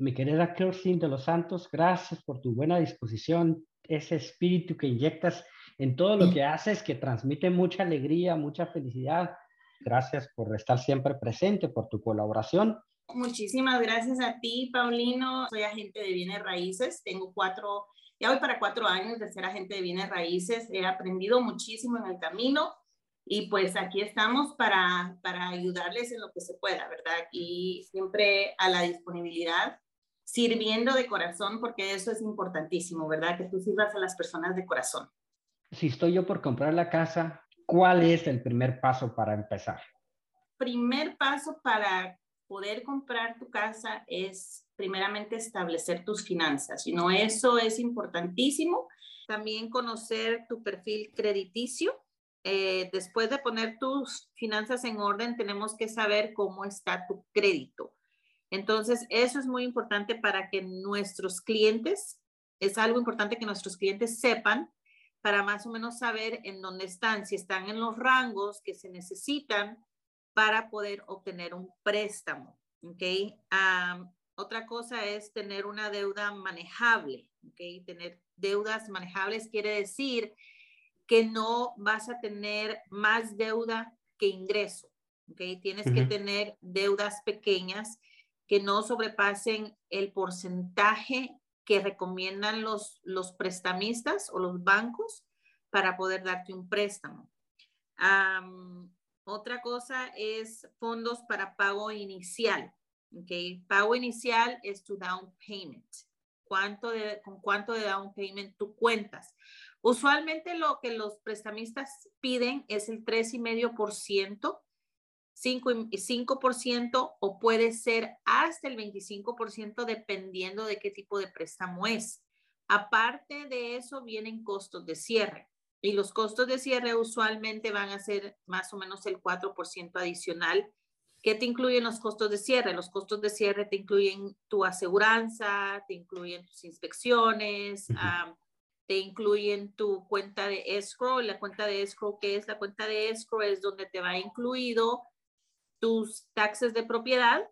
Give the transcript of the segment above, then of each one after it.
Mi querida Kirsten de los Santos, gracias por tu buena disposición, ese espíritu que inyectas en todo lo que haces, que transmite mucha alegría, mucha felicidad. Gracias por estar siempre presente, por tu colaboración. Muchísimas gracias a ti, Paulino. Soy agente de bienes raíces. Tengo cuatro, ya voy para cuatro años de ser agente de bienes raíces. He aprendido muchísimo en el camino y pues aquí estamos para, para ayudarles en lo que se pueda, ¿verdad? Y siempre a la disponibilidad, sirviendo de corazón, porque eso es importantísimo, ¿verdad? Que tú sirvas a las personas de corazón. Si estoy yo por comprar la casa, ¿cuál es el primer paso para empezar? Primer paso para poder comprar tu casa es primeramente establecer tus finanzas. Y no, eso es importantísimo. También conocer tu perfil crediticio eh, después de poner tus finanzas en orden, tenemos que saber cómo está tu crédito. Entonces, eso es muy importante para que nuestros clientes, es algo importante que nuestros clientes sepan para más o menos saber en dónde están, si están en los rangos que se necesitan para poder obtener un préstamo. ¿okay? otra cosa es tener una deuda manejable. ¿okay? Tener deudas manejables quiere decir que no vas a tener más deuda que ingreso. ¿okay? Tienes que tener deudas pequeñas que no sobrepasen el porcentaje que recomiendan los, los prestamistas o los bancos para poder darte un préstamo. otra cosa es fondos para pago inicial. Okay. Pago inicial es tu down payment. ¿Cuánto de, ¿Con cuánto de down payment tú cuentas? Usualmente lo que los prestamistas piden es el 3,5%, 5%, o puede ser hasta el 25% dependiendo de qué tipo de préstamo es. Aparte de eso vienen costos de cierre y los costos de cierre usualmente van a ser más o menos el 4% adicional. ¿Qué te incluyen los costos de cierre? Los costos de cierre te incluyen tu aseguranza, te incluyen tus inspecciones, te incluyen tu cuenta de escrow. La cuenta de escrow, ¿qué es la cuenta de escrow? Es donde te va incluido tus taxes de propiedad,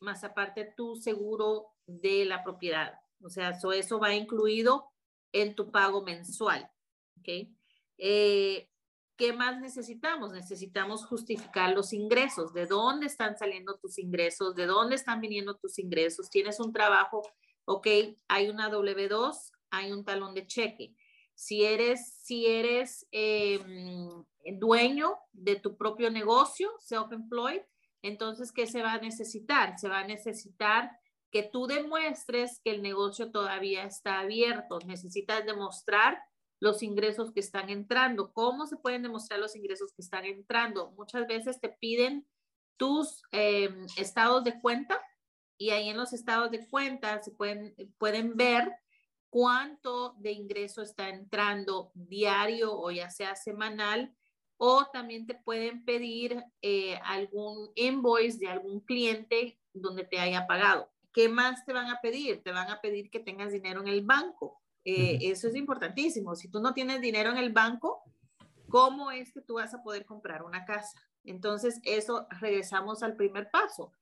más aparte tu seguro de la propiedad. O sea, eso va incluido en tu pago mensual. ¿okay? Eh, ¿Qué más necesitamos? Necesitamos justificar los ingresos. ¿De dónde están saliendo tus ingresos? ¿De dónde están viniendo tus ingresos? ¿Tienes un trabajo? Ok, hay una W2, hay un talón de cheque. Si eres, si eres em, dueño de tu propio negocio, self-employed, entonces, ¿qué se va a necesitar? Se va a necesitar que tú demuestres que el negocio todavía está abierto. Necesitas demostrar los ingresos que están entrando. ¿Cómo se pueden demostrar los ingresos que están entrando? Muchas veces te piden tus em, estados de cuenta y ahí en los estados de cuenta se pueden, pueden ver cuánto de ingreso está entrando diario o ya sea semanal, o también te pueden pedir eh, algún invoice de algún cliente donde te haya pagado. ¿Qué más te van a pedir? Te van a pedir que tengas dinero en el banco. Eh, eso es importantísimo. Si tú no tienes dinero en el banco, ¿cómo es que tú vas a poder comprar una casa? Entonces, eso regresamos al primer paso,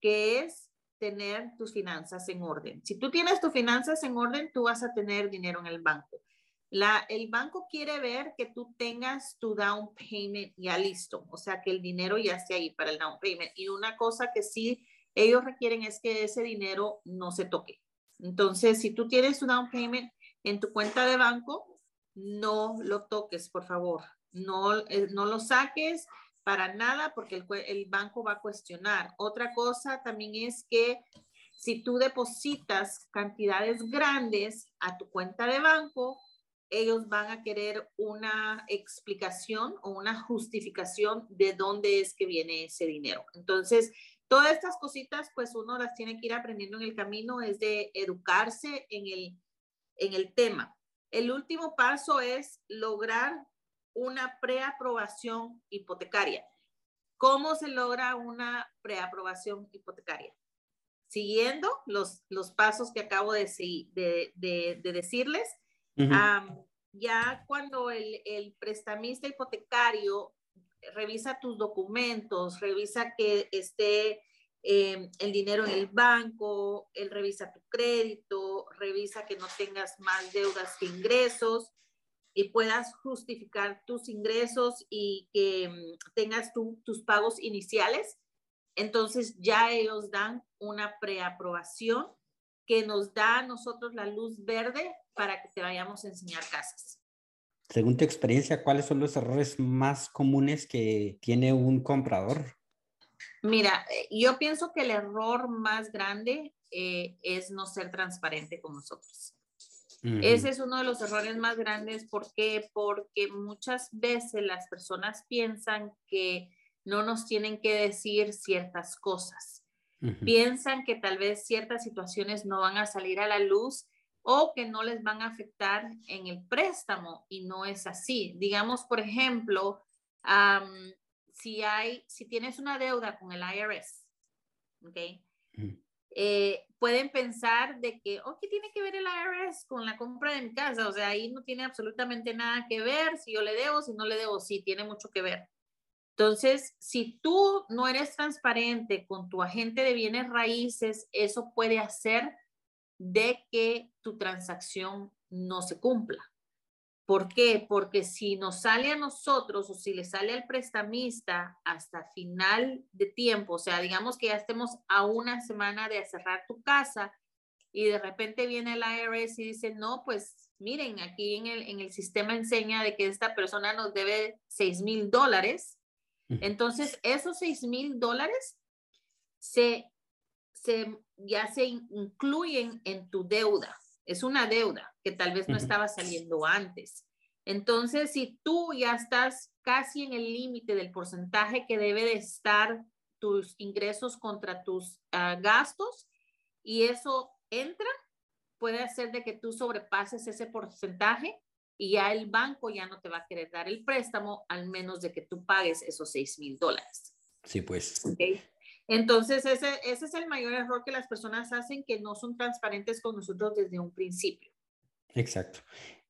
que es tener tus finanzas en orden. Si tú tienes tus finanzas en orden, tú vas a tener dinero en el banco. La, el banco quiere ver que tú tengas tu down payment ya listo, o sea, que el dinero ya esté ahí para el down payment. Y una cosa que sí ellos requieren es que ese dinero no se toque. Entonces, si tú tienes tu down payment en tu cuenta de banco, no lo toques, por favor. No, eh, no lo saques para nada porque el, banco va a cuestionar. Otra cosa también es que si tú depositas cantidades grandes a tu cuenta de banco, ellos van a querer una explicación o una justificación de dónde es que viene ese dinero. Entonces, todas estas cositas, pues uno las tiene que ir aprendiendo en el camino, es de educarse en el, en el tema. El último paso es lograr una preaprobación hipotecaria. ¿Cómo se logra una preaprobación hipotecaria? Siguiendo los, los pasos que acabo de, de, de, decirles, ya cuando el, el prestamista hipotecario revisa tus documentos, revisa que esté eh, el dinero en el banco, él revisa tu crédito, revisa que no tengas más deudas que ingresos y puedas justificar tus ingresos y que mm, tengas tus pagos iniciales. Entonces ya ellos dan una preaprobación que nos da a nosotros la luz verde para que te vayamos a enseñar casas. Según tu experiencia, ¿cuáles son los errores más comunes que tiene un comprador? Mira, eh, yo pienso que el error más grande eh, es no ser transparente con nosotros. Ese es uno de los errores más grandes. ¿Por qué? Porque muchas veces las personas piensan que no nos tienen que decir ciertas cosas. Piensan que tal vez ciertas situaciones no van a salir a la luz o que no les van a afectar en el préstamo y no es así. Digamos, por ejemplo, si hay, si tienes una deuda con el IRS, ¿ok? Eh, pueden pensar de que, oh, ¿qué tiene que ver el IRS con la compra de mi casa? O sea, ahí no tiene absolutamente nada que ver, si yo le debo, si no le debo, sí, tiene mucho que ver. Entonces, si tú no eres transparente con tu agente de bienes raíces, eso puede hacer de que tu transacción no se cumpla. ¿Por qué? Porque si nos sale a nosotros o si le sale al prestamista hasta final de tiempo, o sea, digamos que ya estemos a una semana de cerrar tu casa y de repente viene el IRS y dice, no, pues miren, aquí en el, en el sistema enseña de que esta persona nos debe 6 mil dólares. Entonces, esos 6 mil dólares se, se, ya se incluyen en tu deuda es una deuda que tal vez no estaba saliendo antes. Entonces, si tú ya estás casi en el límite del porcentaje que debe de estar tus ingresos contra tus ah, gastos y eso entra, puede hacer de que tú sobrepases ese porcentaje y ya el banco ya no te va a querer dar el préstamo al menos de que tú pagues esos 6 mil dólares. Sí, pues. Entonces, ese, ese es el mayor error que las personas hacen, que no son transparentes con nosotros desde un principio. Exacto.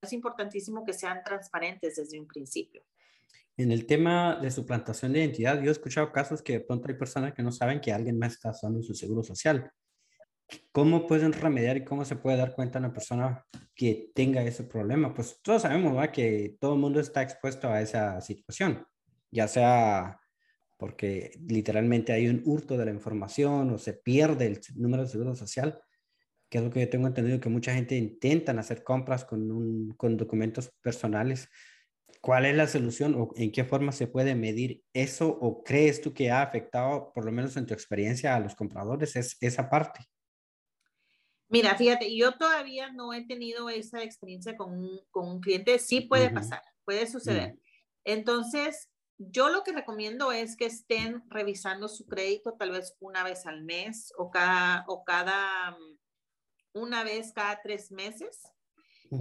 Es importantísimo que sean transparentes desde un principio. En el tema de suplantación de identidad, yo he escuchado casos que de pronto hay personas que no saben que alguien más está usando su seguro social. ¿Cómo pueden remediar y cómo se puede dar cuenta a una persona que tenga ese problema? Pues todos sabemos ¿va? que todo el mundo está expuesto a esa situación, ya sea porque literalmente hay un hurto de la información o se pierde el número de seguro social, que es lo que yo tengo entendido que mucha gente intentan hacer compras con, un, con documentos personales. ¿Cuál es la solución o en qué forma se puede medir eso o crees tú que ha afectado, por lo menos en tu experiencia, a los compradores es, esa parte? Mira, fíjate, yo todavía no he tenido esa experiencia con un, con un cliente. Sí puede pasar, puede suceder. Mm. Entonces, yo lo que recomiendo es que estén revisando su crédito tal vez una vez al mes o cada, o cada mm, una vez cada tres meses.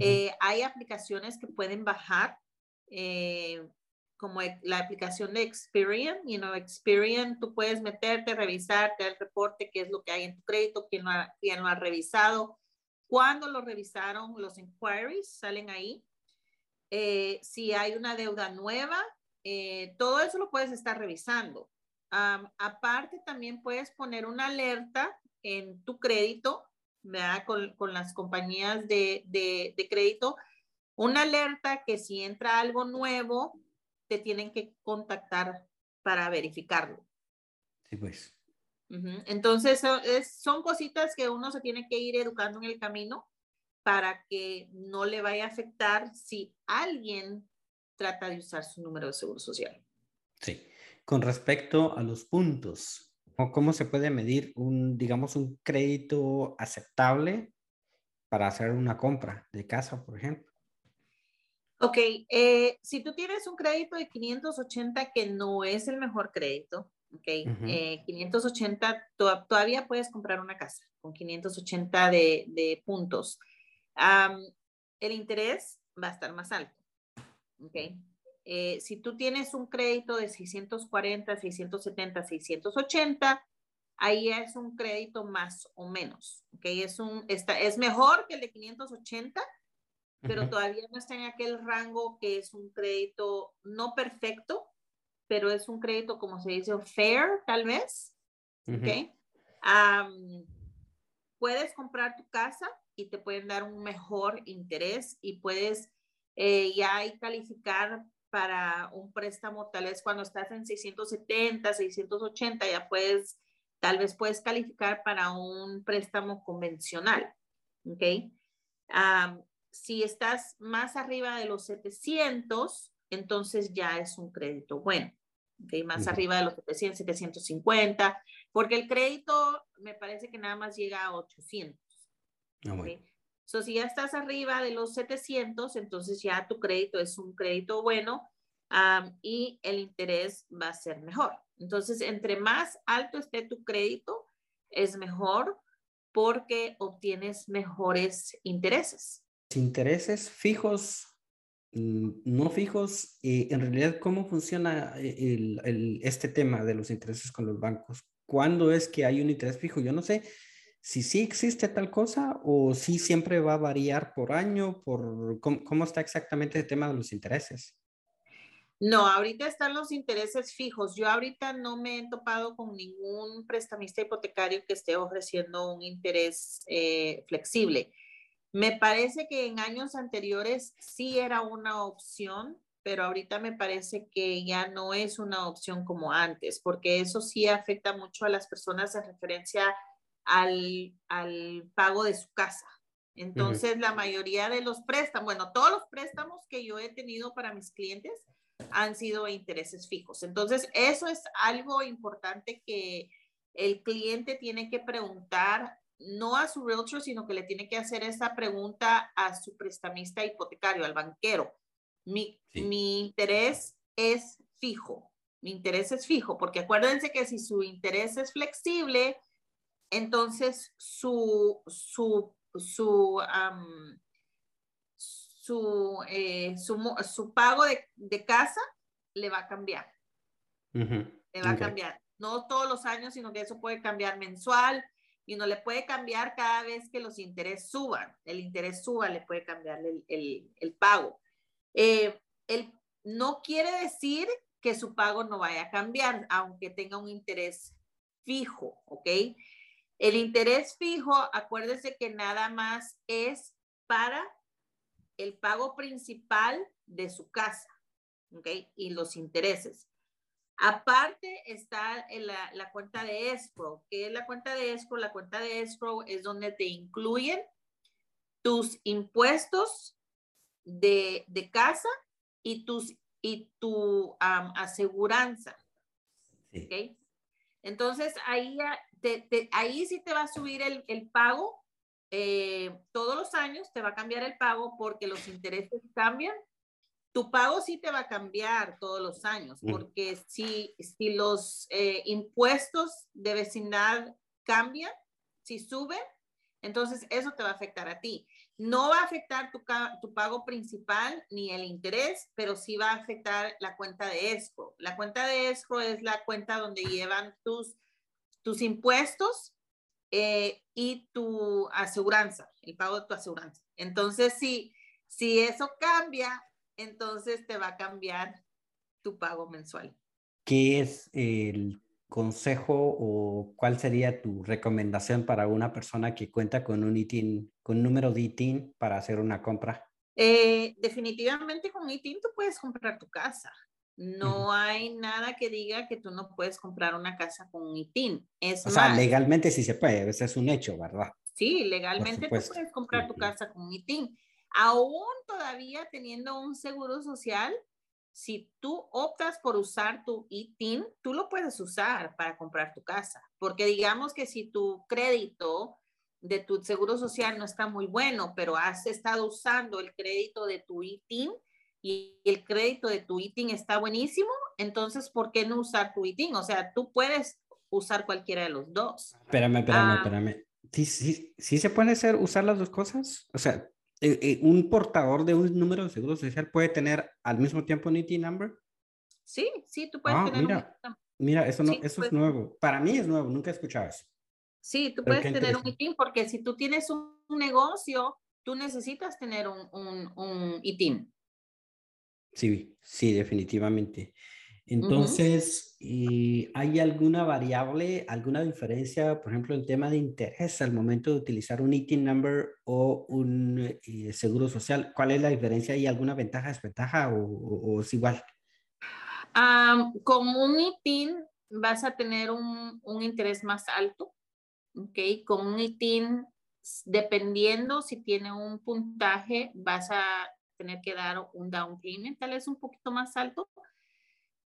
Eh, hay aplicaciones que pueden bajar, eh, como e, la aplicación de Experian. You know, Experian, tú puedes meterte, revisarte el reporte, qué es lo que hay en tu crédito, quién lo ha, quién lo ha revisado, cuándo lo revisaron, los inquiries salen ahí. Eh, si hay una deuda nueva, eh, todo eso lo puedes estar revisando. aparte, también puedes poner una alerta en tu crédito, ¿verdad? Con, las compañías de, de, crédito, una alerta que si entra algo nuevo, te tienen que contactar para verificarlo. Sí, pues. Entonces, son cositas que uno se tiene que ir educando en el camino para que no le vaya a afectar si alguien trata de usar su número de seguro social. Sí. Con respecto a los puntos, ¿cómo se puede medir un, digamos, un crédito aceptable para hacer una compra de casa, por ejemplo? Ok, eh, si tú tienes un crédito de 580 que no es el mejor crédito, ok, 580 eh, todavía puedes comprar una casa con 580 de, de puntos. el interés va a estar más alto. ¿Ok? Eh, si tú tienes un crédito de 640, 670, 680, ahí es un crédito más o menos, ¿ok? Es, un, está, es mejor que el de 580, pero todavía no está en aquel rango que es un crédito no perfecto, pero es un crédito, como se dice, fair, tal vez, ¿ok? puedes comprar tu casa y te pueden dar un mejor interés y puedes eh, ya calificar para un préstamo, tal vez cuando estás en 670, 680, ya puedes, tal vez puedes calificar para un préstamo convencional. ¿Ok? si estás más arriba de los 700, entonces ya es un crédito bueno. ¿okay? Más arriba de los 700, 750, porque el crédito me parece que nada más llega a 800. Ah, ¿okay? So, si ya estás arriba de los 700, entonces ya tu crédito es un crédito bueno y el interés va a ser mejor. Entonces, entre más alto esté tu crédito, es mejor porque obtienes mejores intereses. Intereses fijos, mm, no fijos, y en realidad, ¿cómo funciona el, este tema de los intereses con los bancos? ¿Cuándo es que hay un interés fijo? Yo no sé si sí existe tal cosa o si siempre va a variar por año, por cómo, está exactamente el tema de los intereses. No, ahorita están los intereses fijos. Yo ahorita no me he topado con ningún prestamista hipotecario que esté ofreciendo un interés eh, flexible. Me parece que en años anteriores sí era una opción, pero ahorita me parece que ya no es una opción como antes, porque eso sí afecta mucho a las personas en referencia al, al pago de su casa. Entonces, la mayoría de los préstamos, bueno, todos los préstamos que yo he tenido para mis clientes han sido intereses fijos. Entonces, eso es algo importante que el cliente tiene que preguntar, no a su realtor, sino que le tiene que hacer esa pregunta a su prestamista hipotecario, al banquero. Mi, mi interés es fijo, mi interés es fijo, porque acuérdense que si su interés es flexible, entonces su, su, su, eh, su, su, pago de, de, casa le va a cambiar. Le va a cambiar. No todos los años, sino que eso puede cambiar mensual y no le puede cambiar cada vez que los intereses suban. El interés suba, le puede cambiar el, el, el pago. Eh, el, no quiere decir que su pago no vaya a cambiar, aunque tenga un interés fijo, ¿ok? El interés fijo, acuérdese que nada más es para el pago principal de su casa, ¿ok? Y los intereses. Aparte está la, la, cuenta de escrow. ¿Qué es la cuenta de escrow? La cuenta de escrow es donde te incluyen tus impuestos de, de casa y, tus, y tu aseguranza. ¿ok? Entonces ahí ahí sí te va a subir el, el pago. Eh, todos los años te va a cambiar el pago porque los intereses cambian. Tu pago sí te va a cambiar todos los años porque si, si los eh, impuestos de vecindad cambian, si suben, entonces eso te va a afectar a ti. No va a afectar tu, tu, pago principal ni el interés, pero sí va a afectar la cuenta de escrow. La cuenta de escrow es la cuenta donde llevan tus tus impuestos eh, y tu aseguranza, el pago de tu aseguranza. Entonces, si, si eso cambia, entonces te va a cambiar tu pago mensual. ¿Qué es el consejo o cuál sería tu recomendación para una persona que cuenta con un ITIN, con un número de ITIN para hacer una compra? Eh, definitivamente con ITIN tú puedes comprar tu casa. No hay nada que diga que tú no puedes comprar una casa con un ITIN. Es o sea, legalmente sí se puede, ese es un hecho, ¿verdad? Sí, legalmente tú puedes comprar tu casa con un ITIN. Aún todavía teniendo un seguro social, si tú optas por usar tu ITIN, tú lo puedes usar para comprar tu casa. Porque digamos que si tu crédito de tu seguro social no está muy bueno, pero has estado usando el crédito de tu ITIN, y el crédito de tu ITIN está buenísimo, entonces, ¿por qué no usar tu ITIN? O sea, tú puedes usar cualquiera de los dos. Espérame, espérame, ah. espérame. ¿Sí, sí, sí se puede hacer, usar las dos cosas? O sea, eh, eh, ¿un portador de un número de seguro social puede tener al mismo tiempo un ITIN number? Sí, sí, tú puedes ah, tener mira, un Mira, eso, no, eso es nuevo. Para mí es nuevo, nunca he escuchado eso. Sí, tú puedes tener un ITIN porque si tú tienes un, negocio, tú necesitas tener un, un, un ITIN. Sí, sí, definitivamente. Entonces, ¿hay alguna variable, alguna diferencia, por ejemplo, en tema de interés al momento de utilizar un ITIN number o un eh, seguro social? ¿Cuál es la diferencia? ¿Hay alguna ventaja, desventaja o, es igual? con un ITIN vas a tener un, un interés más alto, ¿ok? Con un ITIN, dependiendo si tiene un puntaje, vas a tener que dar un down payment, tal vez un poquito más alto,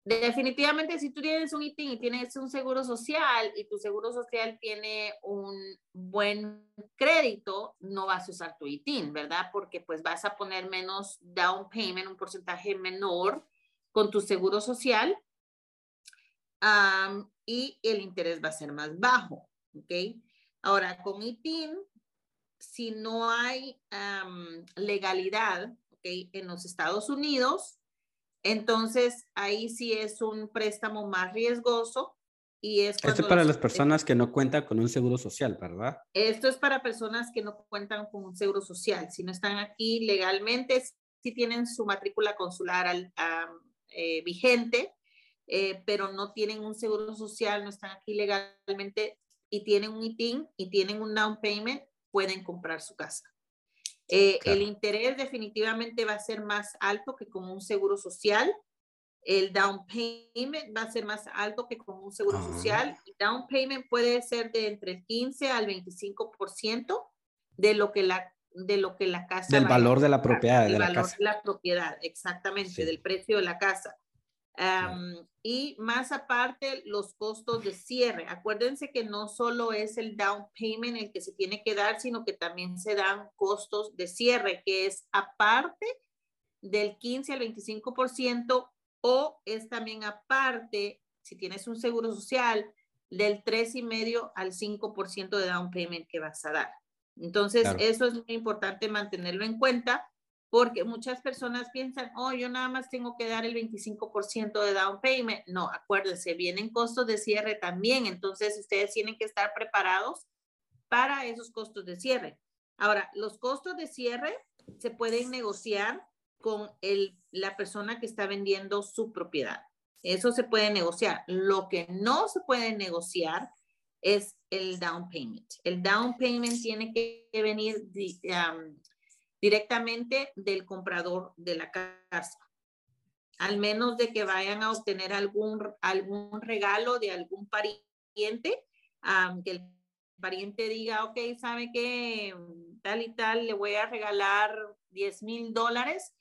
Definitivamente, si tú tienes un ITIN y tienes un seguro social y tu seguro social tiene un buen crédito, no vas a usar tu ITIN, ¿verdad? Porque pues vas a poner menos down payment, un porcentaje menor con tu seguro social y el interés va a ser más bajo, ¿ok? Ahora, con ITIN, si no hay legalidad, ¿ok? En los Estados Unidos, entonces, ahí sí es un préstamo más riesgoso y es... Esto es para las personas que no cuentan con un seguro social, ¿verdad? Esto es para personas que no cuentan con un seguro social. Si no están aquí legalmente, si tienen su matrícula consular eh, vigente, eh, pero no tienen un seguro social, no están aquí legalmente y tienen un ITIN y tienen un down payment, pueden comprar su casa. Eh, el interés definitivamente va a ser más alto que con un seguro social. El down payment va a ser más alto que con un seguro ah. social. El down payment puede ser de entre el 15 al 25% de lo que la de lo que la casa del valor de la propiedad de la casa. de la propiedad exactamente del precio de la casa y más aparte, los costos de cierre. Acuérdense que no solo es el down payment el que se tiene que dar, sino que también se dan costos de cierre, que es aparte del 15 al 25% o es también aparte, si tienes un seguro social, del 3,5 al 5% de down payment que vas a dar. Entonces, eso es muy importante mantenerlo en cuenta porque muchas personas piensan, oh, yo nada más tengo que dar el 25% de down payment. No, acuérdense, vienen costos de cierre también, entonces ustedes tienen que estar preparados para esos costos de cierre. Ahora, los costos de cierre se pueden negociar con el, la persona que está vendiendo su propiedad. Eso se puede negociar. Lo que no se puede negociar es el down payment. El down payment tiene que venir directamente del comprador de la casa. Al menos de que vayan a obtener algún, algún regalo de algún pariente, que el pariente diga, ok, sabe que tal y tal, le voy a regalar 10 mil dólares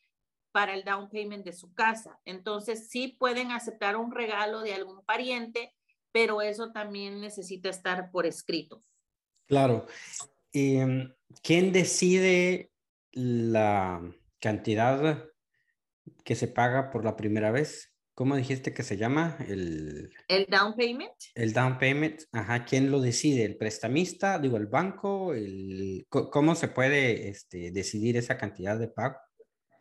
para el down payment de su casa. Entonces, sí pueden aceptar un regalo de algún pariente, pero eso también necesita estar por escrito. Claro. Em, ¿Quién decide la cantidad que se paga por la primera vez. ¿Cómo dijiste que se llama? El, el down payment. El down payment. Ajá, ¿quién lo decide? ¿El prestamista? Digo, el banco. El, ¿Cómo se puede este, decidir esa cantidad de pago?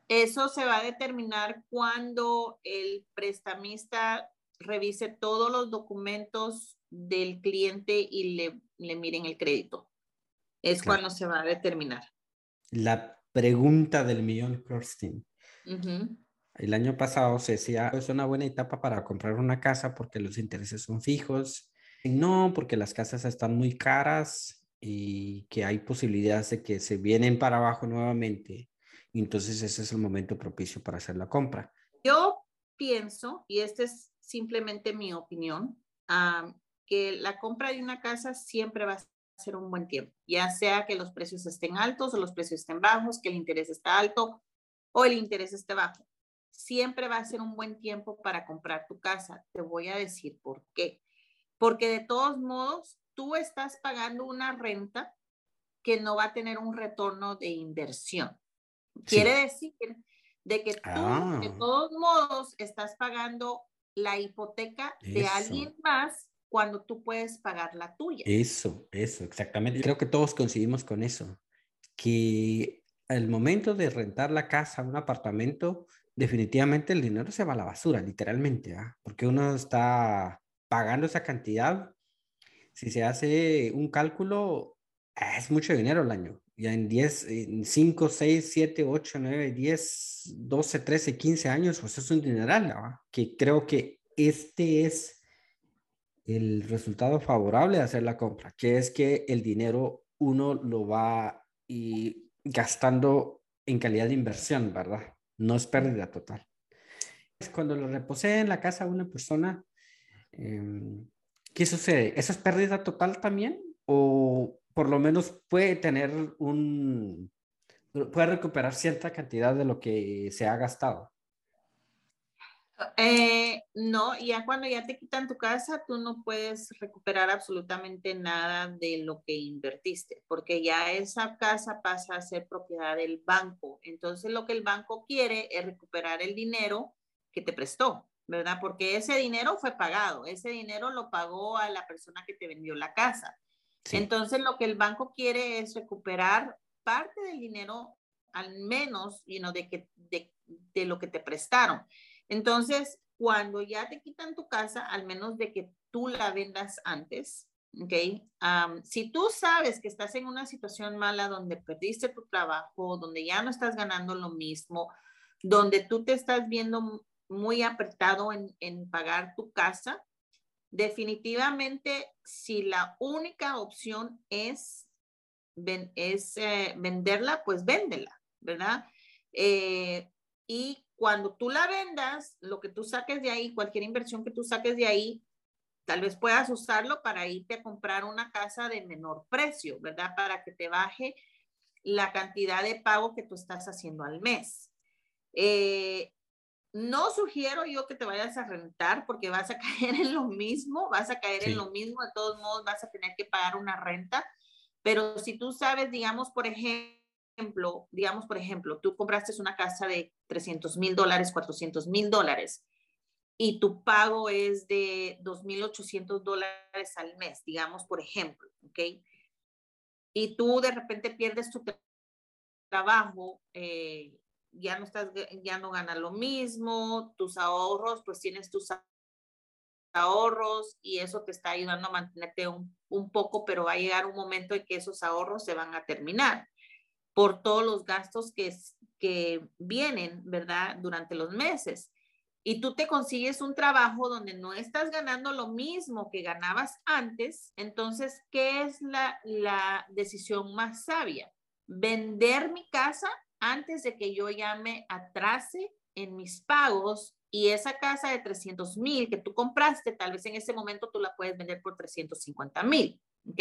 Eso se va a determinar cuando el prestamista revise todos los documentos del cliente y le, le miren el crédito. Es cuando se va a determinar. La pregunta del millón, Kirsten. El año pasado se decía, es una buena etapa para comprar una casa porque los intereses son fijos. No, porque las casas están muy caras y que hay posibilidades de que se vienen para abajo nuevamente. entonces ese es el momento propicio para hacer la compra. Yo pienso, y esta es simplemente mi opinión, que la compra de una casa siempre va a ser un buen tiempo, ya sea que los precios estén altos o los precios estén bajos, que el interés está alto o el interés esté bajo. Siempre va a ser un buen tiempo para comprar tu casa. Te voy a decir por qué. Porque de todos modos, tú estás pagando una renta que no va a tener un retorno de inversión. Quiere decir de que tú, de ah. todos modos, estás pagando la hipoteca de alguien más cuando tú puedes pagar la tuya. Eso, eso, exactamente. Creo que todos coincidimos con eso, que al momento de rentar la casa, un apartamento, definitivamente el dinero se va a la basura, literalmente, ¿ah? porque uno está pagando esa cantidad. Si se hace un cálculo, es mucho dinero al año. Ya en 10, en 5, 6, 7, 8, 9, 10, 12, 13, 15 años, pues es un dineral, ¿ah? que creo que este es el resultado favorable de hacer la compra, que es que el dinero uno lo va y gastando en calidad de inversión, ¿verdad? No es pérdida total. Cuando lo reposee en la casa una persona, em, ¿qué sucede? ¿Eso es pérdida total también? ¿O por lo menos puede tener un, puede recuperar cierta cantidad de lo que se ha gastado? Eh, no, ya cuando ya te quitan tu casa, tú no puedes recuperar absolutamente nada de lo que invertiste, porque ya esa casa pasa a ser propiedad del banco. Entonces, lo que el banco quiere es recuperar el dinero que te prestó, ¿verdad? Porque ese dinero fue pagado, ese dinero lo pagó a la persona que te vendió la casa. Entonces, lo que el banco quiere es recuperar parte del dinero, al menos, you de, que, de, de lo que te prestaron. Entonces, cuando ya te quitan tu casa, al menos de que tú la vendas antes, ¿ok? si tú sabes que estás en una situación mala donde perdiste tu trabajo, donde ya no estás ganando lo mismo, donde tú te estás viendo muy apretado en, pagar tu casa, definitivamente si la única opción es, es eh, venderla, pues véndela, ¿verdad? Eh, y cuando tú la vendas, lo que tú saques de ahí, cualquier inversión que tú saques de ahí, tal vez puedas usarlo para irte a comprar una casa de menor precio, ¿verdad? Para que te baje la cantidad de pago que tú estás haciendo al mes. Eh, no sugiero yo que te vayas a rentar porque vas a caer en lo mismo, vas a caer en lo mismo, de todos modos vas a tener que pagar una renta, pero si tú sabes, digamos, por ejemplo, ejemplo, digamos, por ejemplo, tú compraste una casa de 300 mil dólares, 400 mil dólares y tu pago es de 2.800 dólares al mes, digamos, por ejemplo, ¿ok? Y tú de repente pierdes tu trabajo, eh, ya no estás, ya no ganas lo mismo, tus ahorros, pues tienes tus ahorros y eso te está ayudando a mantenerte un, un poco, pero va a llegar un momento en que esos ahorros se van a terminar por todos los gastos que, que vienen, ¿verdad? Durante los meses. Y tú te consigues un trabajo donde no estás ganando lo mismo que ganabas antes, entonces, ¿qué es la, la decisión más sabia? Vender mi casa antes de que yo ya me atrase en mis pagos y esa casa de 300 mil que tú compraste, tal vez en ese momento tú la puedes vender por 350 mil, ¿ok?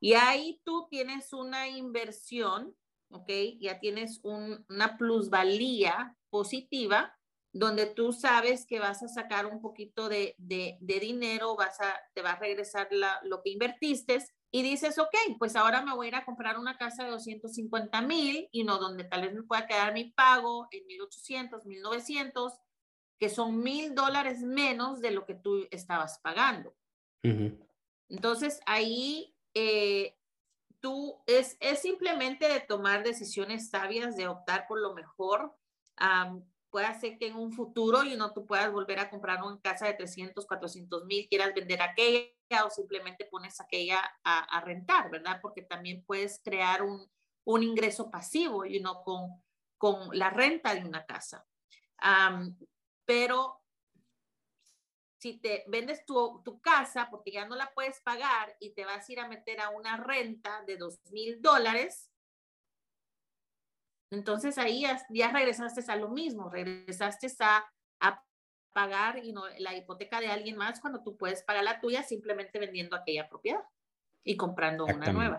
Y ahí tú tienes una inversión ¿ok? Ya tienes una plusvalía positiva donde tú sabes que vas a sacar un poquito de, dinero, vas a, te va a regresar lo que invertiste y dices, ok, pues ahora me voy a ir a comprar una casa de 250 mil y no donde tal vez me pueda quedar mi pago en 1800, 1900, que son mil dólares menos de lo que tú estabas pagando. Entonces ahí eh, tú es, es simplemente de tomar decisiones sabias, de optar por lo mejor. puede ser que en un futuro y no tú puedas volver a comprar una casa de 300, 400 mil, quieras vender aquella o simplemente pones aquella a, rentar, ¿verdad? Porque también puedes crear un, un ingreso pasivo, y no con, con la renta de una casa. pero si te vendes tu, tu, casa porque ya no la puedes pagar y te vas a ir a meter a una renta de dos mil dólares, entonces ahí ya, regresaste a lo mismo, regresaste a, a pagar y no, la hipoteca de alguien más cuando tú puedes pagar la tuya simplemente vendiendo aquella propiedad y comprando una nueva.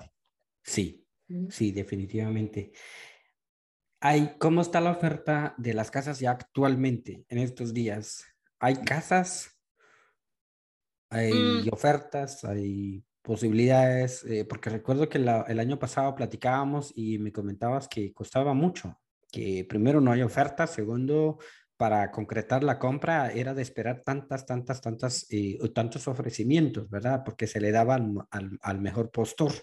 Sí, sí, definitivamente. Hay, ¿Cómo está la oferta de las casas ya actualmente en estos días? ¿Hay casas hay mm. ofertas, hay posibilidades, eh, porque recuerdo que el año pasado platicábamos y me comentabas que costaba mucho, que primero no hay ofertas, segundo, para concretar la compra era de esperar tantas, tantas, tantas, eh, tantos ofrecimientos, ¿verdad? Porque se le daban al, al, mejor postor.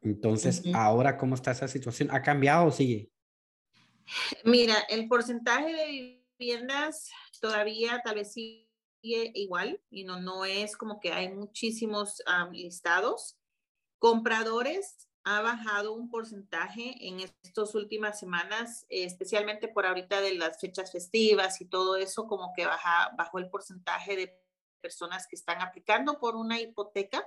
Entonces, ahora, ¿cómo está esa situación? ¿Ha cambiado o sigue? Mira, el porcentaje de viviendas todavía tal vez sí igual y no, no es como que hay muchísimos listados. Compradores ha bajado un porcentaje en estas últimas semanas, especialmente por ahorita de las fechas festivas y todo eso, como que baja, bajó el porcentaje de personas que están aplicando por una hipoteca.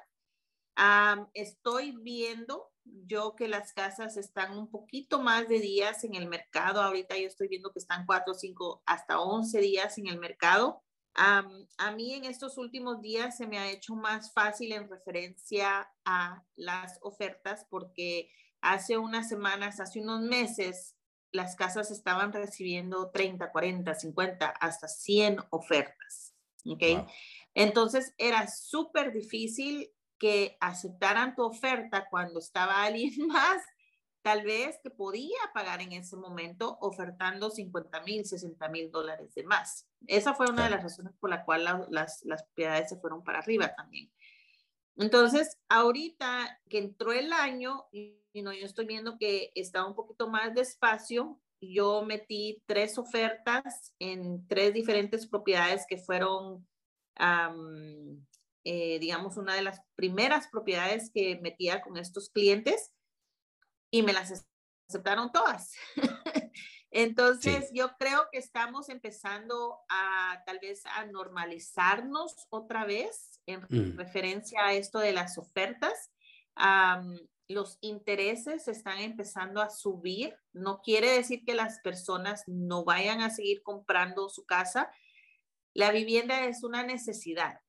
estoy viendo yo que las casas están un poquito más de días en el mercado. Ahorita yo estoy viendo que están cuatro, cinco, hasta once días en el mercado. A mí en estos últimos días se me ha hecho más fácil en referencia a las ofertas porque hace unas semanas, hace unos meses, las casas estaban recibiendo 30, 40, 50, hasta 100 ofertas. ¿Ok? Entonces era súper difícil que aceptaran tu oferta cuando estaba alguien más, tal vez que podía pagar en ese momento ofertando 50 mil, 60 mil dólares de más. Esa fue una de las razones por la cual las, las propiedades se fueron para arriba también. Entonces, ahorita que entró el año, y, no, yo estoy viendo que está un poquito más despacio, yo metí tres ofertas en tres diferentes propiedades que fueron eh, digamos, una de las primeras propiedades que metía con estos clientes y me las aceptaron todas. Entonces, yo creo que estamos empezando a tal vez a normalizarnos otra vez en mm. referencia a esto de las ofertas. los intereses están empezando a subir. No quiere decir que las personas no vayan a seguir comprando su casa. La vivienda es una necesidad.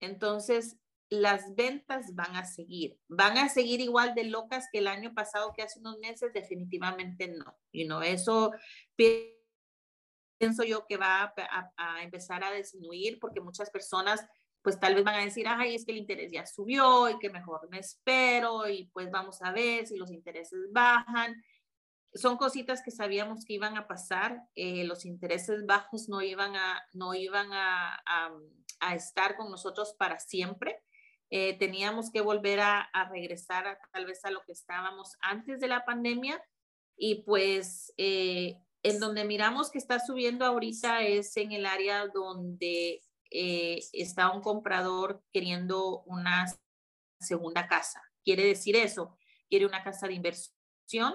Entonces, las ventas van a seguir. ¿Van a seguir igual de locas que el año pasado, que hace unos meses? Definitivamente no. Y no, eso pienso yo que va a, empezar a disminuir porque muchas personas pues tal vez van a decir, ay, es que el interés ya subió y que mejor me espero y pues vamos a ver si los intereses bajan. Son cositas que sabíamos que iban a pasar. Eh, los intereses bajos no iban a, no iban a a estar con nosotros para siempre. Eh, teníamos que volver a, regresar tal vez a lo que estábamos antes de la pandemia y pues eh, en donde miramos que está subiendo ahorita es en el área donde eh, está un comprador queriendo una segunda casa. Quiere decir eso, quiere una casa de inversión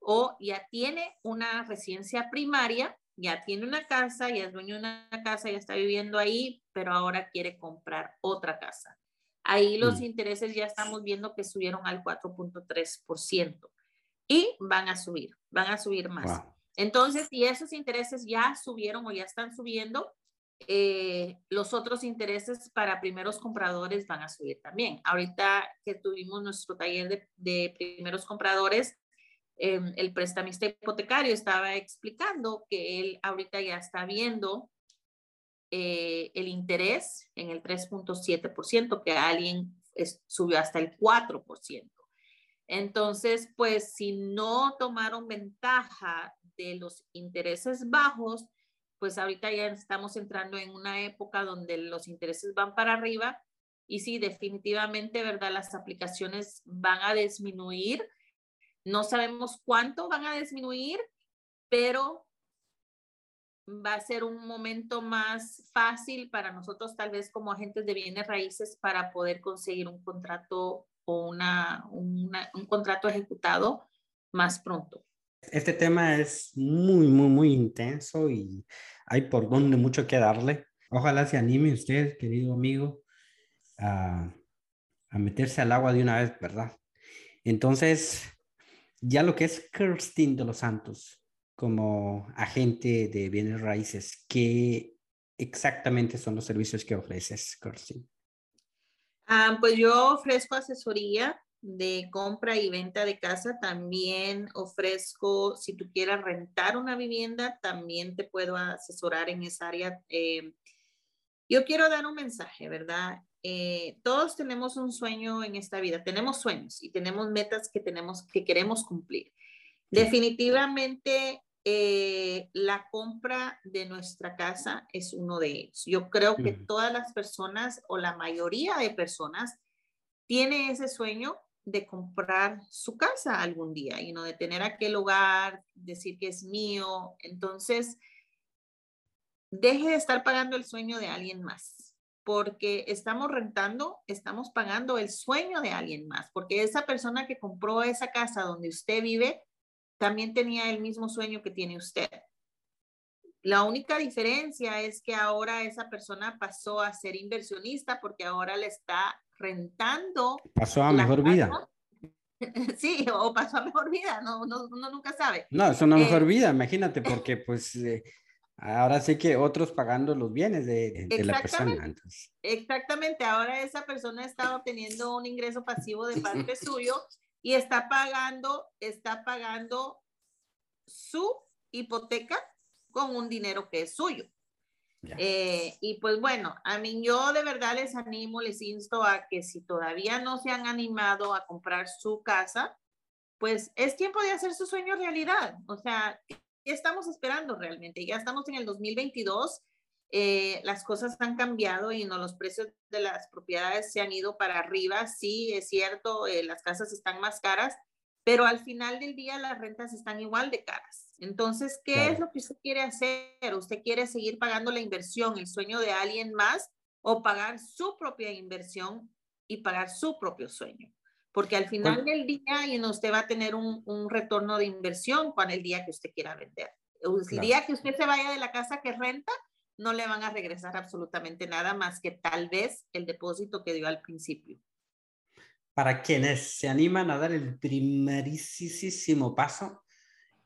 o ya tiene una residencia primaria ya tiene una casa, ya es dueño de una casa, ya está viviendo ahí, pero ahora quiere comprar otra casa. Ahí los mm. intereses ya estamos viendo que subieron al 4.3% y van a subir, van a subir más. Entonces, si esos intereses ya subieron o ya están subiendo, eh, los otros intereses para primeros compradores van a subir también. Ahorita que tuvimos nuestro taller de, de primeros compradores, Em, el prestamista hipotecario estaba explicando que él ahorita ya está viendo eh, el interés en el 3.7%, que alguien subió hasta el 4%. Entonces, pues si no tomaron ventaja de los intereses bajos, pues ahorita ya estamos entrando en una época donde los intereses van para arriba y sí, definitivamente, ¿verdad? Las aplicaciones van a disminuir no sabemos cuánto van a disminuir, pero va a ser un momento más fácil para nosotros, tal vez como agentes de bienes raíces, para poder conseguir un contrato o una, un contrato ejecutado más pronto. Este tema es muy, muy, muy intenso y hay por donde mucho que darle. Ojalá se anime usted, querido amigo, a, a meterse al agua de una vez, ¿verdad? Entonces, ya lo que es Kirstin de los Santos como agente de bienes raíces, ¿qué exactamente son los servicios que ofreces, Kirstin? Ah, pues yo ofrezco asesoría de compra y venta de casa. También ofrezco, si tú quieras rentar una vivienda, también te puedo asesorar en esa área. Eh, yo quiero dar un mensaje, ¿verdad? Eh, todos tenemos un sueño en esta vida, tenemos sueños y tenemos metas que tenemos que queremos cumplir. Definitivamente eh, la compra de nuestra casa es uno de ellos. Yo creo que todas las personas o la mayoría de personas tiene ese sueño de comprar su casa algún día y no de tener aquel lugar, decir que es mío. Entonces, deje de estar pagando el sueño de alguien más porque estamos rentando, estamos pagando el sueño de alguien más, porque esa persona que compró esa casa donde usted vive también tenía el mismo sueño que tiene usted. La única diferencia es que ahora esa persona pasó a ser inversionista porque ahora le está rentando. Pasó a mejor vida. Sí, o pasó a mejor vida, no, uno nunca sabe. No, es una mejor eh, vida, imagínate, porque pues eh, ahora sí que otros pagando los bienes de, la persona. Exactamente, ahora esa persona está obteniendo un ingreso pasivo de parte suyo y está pagando, está pagando su hipoteca con un dinero que es suyo. Eh, y pues bueno, a mí yo de verdad les animo, les insto a que si todavía no se han animado a comprar su casa, pues es tiempo de hacer su sueño realidad. O sea, ¿qué estamos esperando realmente? Ya estamos en el 2022, eh, las cosas han cambiado y no los precios de las propiedades se han ido para arriba. Sí, es cierto, eh, las casas están más caras, pero al final del día las rentas están igual de caras. Entonces, ¿qué es lo que usted quiere hacer? ¿Usted quiere seguir pagando la inversión, el sueño de alguien más o pagar su propia inversión y pagar su propio sueño? Porque al final del día y usted va a tener un, retorno de inversión con el día que usted quiera vender. El día que usted se vaya de la casa que renta, no le van a regresar absolutamente nada más que tal vez el depósito que dio al principio. Para quienes se animan a dar el primerísimo paso,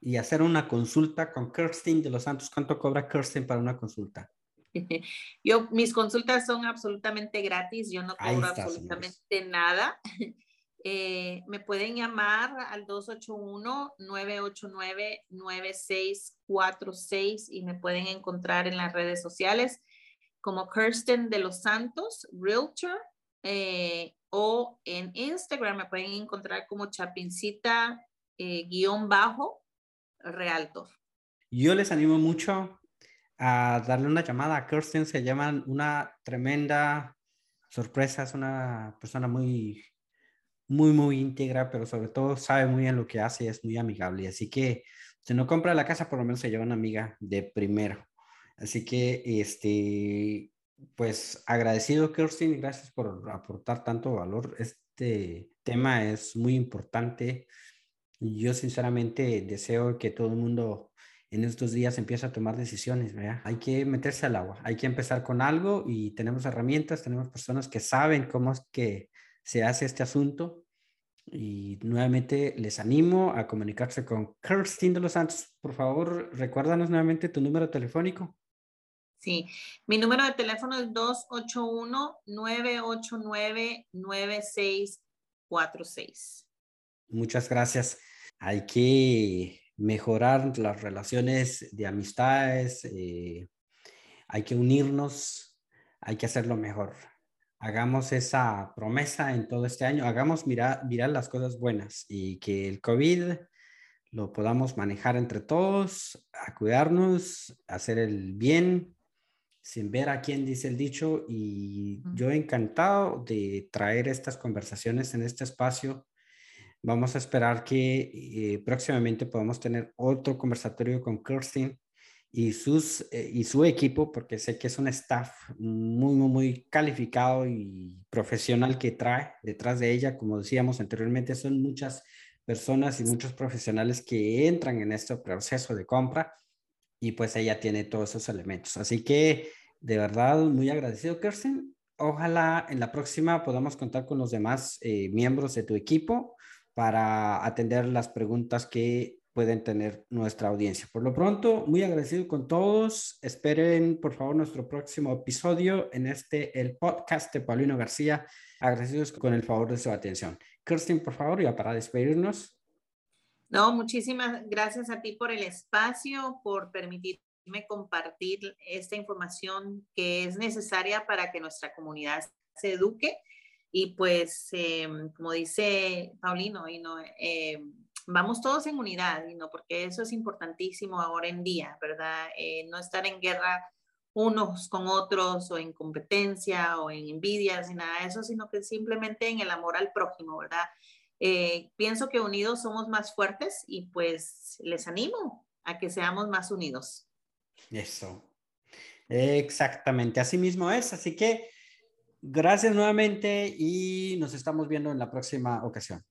y hacer una consulta con Kirsten de los Santos. ¿Cuánto cobra Kirsten para una consulta? Yo, mis consultas son absolutamente gratis, yo no cobro absolutamente nada. Eh, me pueden llamar al 281-989-9646 y me pueden encontrar en las redes sociales como Kirsten de los Santos, Realtor, eh, o en Instagram me pueden encontrar como Chapincita eh, guion bajo Realtor. Yo les animo mucho a darle una llamada a Kirsten, se llaman una tremenda sorpresa, es una persona muy, muy, muy íntegra, pero sobre todo sabe muy bien lo que hace es muy amigable. Así que si no compra la casa, por lo menos se lleva una amiga de primero. Así que, este, pues agradecido, Kirsten, gracias por aportar tanto valor. Este tema es muy importante. Yo sinceramente deseo que todo el mundo en estos días empiece a tomar decisiones, ¿verdad? Hay que meterse al agua, hay que empezar con algo y tenemos herramientas, tenemos personas que saben cómo es que se hace este asunto. Y nuevamente les animo a comunicarse con Kirsten de los Santos. Por favor, recuérdanos nuevamente tu número telefónico. Sí, mi número de teléfono es 281-989-9646. Muchas gracias hay que mejorar las relaciones de amistades, eh, hay que unirnos, hay que hacerlo mejor. Hagamos esa promesa en todo este año, hagamos mirar, mirar las cosas buenas y que el COVID lo podamos manejar entre todos, a cuidarnos, hacer el bien, sin ver a quién dice el dicho. Y yo encantado de traer estas conversaciones en este espacio Vamos a esperar que eh, próximamente podamos tener otro conversatorio con Kirsten y, sus, eh, y su equipo, porque sé que es un staff muy, muy, muy calificado y profesional que trae detrás de ella. Como decíamos anteriormente, son muchas personas y muchos profesionales que entran en este proceso de compra y pues ella tiene todos esos elementos. Así que de verdad, muy agradecido, Kirsten. Ojalá en la próxima podamos contar con los demás eh, miembros de tu equipo para atender las preguntas que pueden tener nuestra audiencia. Por lo pronto, muy agradecido con todos. Esperen, por favor, nuestro próximo episodio en este, el podcast de Paulino García. Agradecidos con el favor de su atención. Kirsten, por favor, ya para despedirnos. No, muchísimas gracias a ti por el espacio, por permitirme compartir esta información que es necesaria para que nuestra comunidad se eduque y pues, em, como dice Paulino, y no, em, vamos todos en unidad, no, porque eso es importantísimo ahora en día, ¿verdad? Eh, no estar en guerra unos con otros o en competencia o en envidias y nada de eso, sino que simplemente en el amor al prójimo, ¿verdad? Eh, pienso que unidos somos más fuertes y pues les animo a que seamos más unidos. Eso. Exactamente, así mismo es. Así que Gracias nuevamente y nos estamos viendo en la próxima ocasión.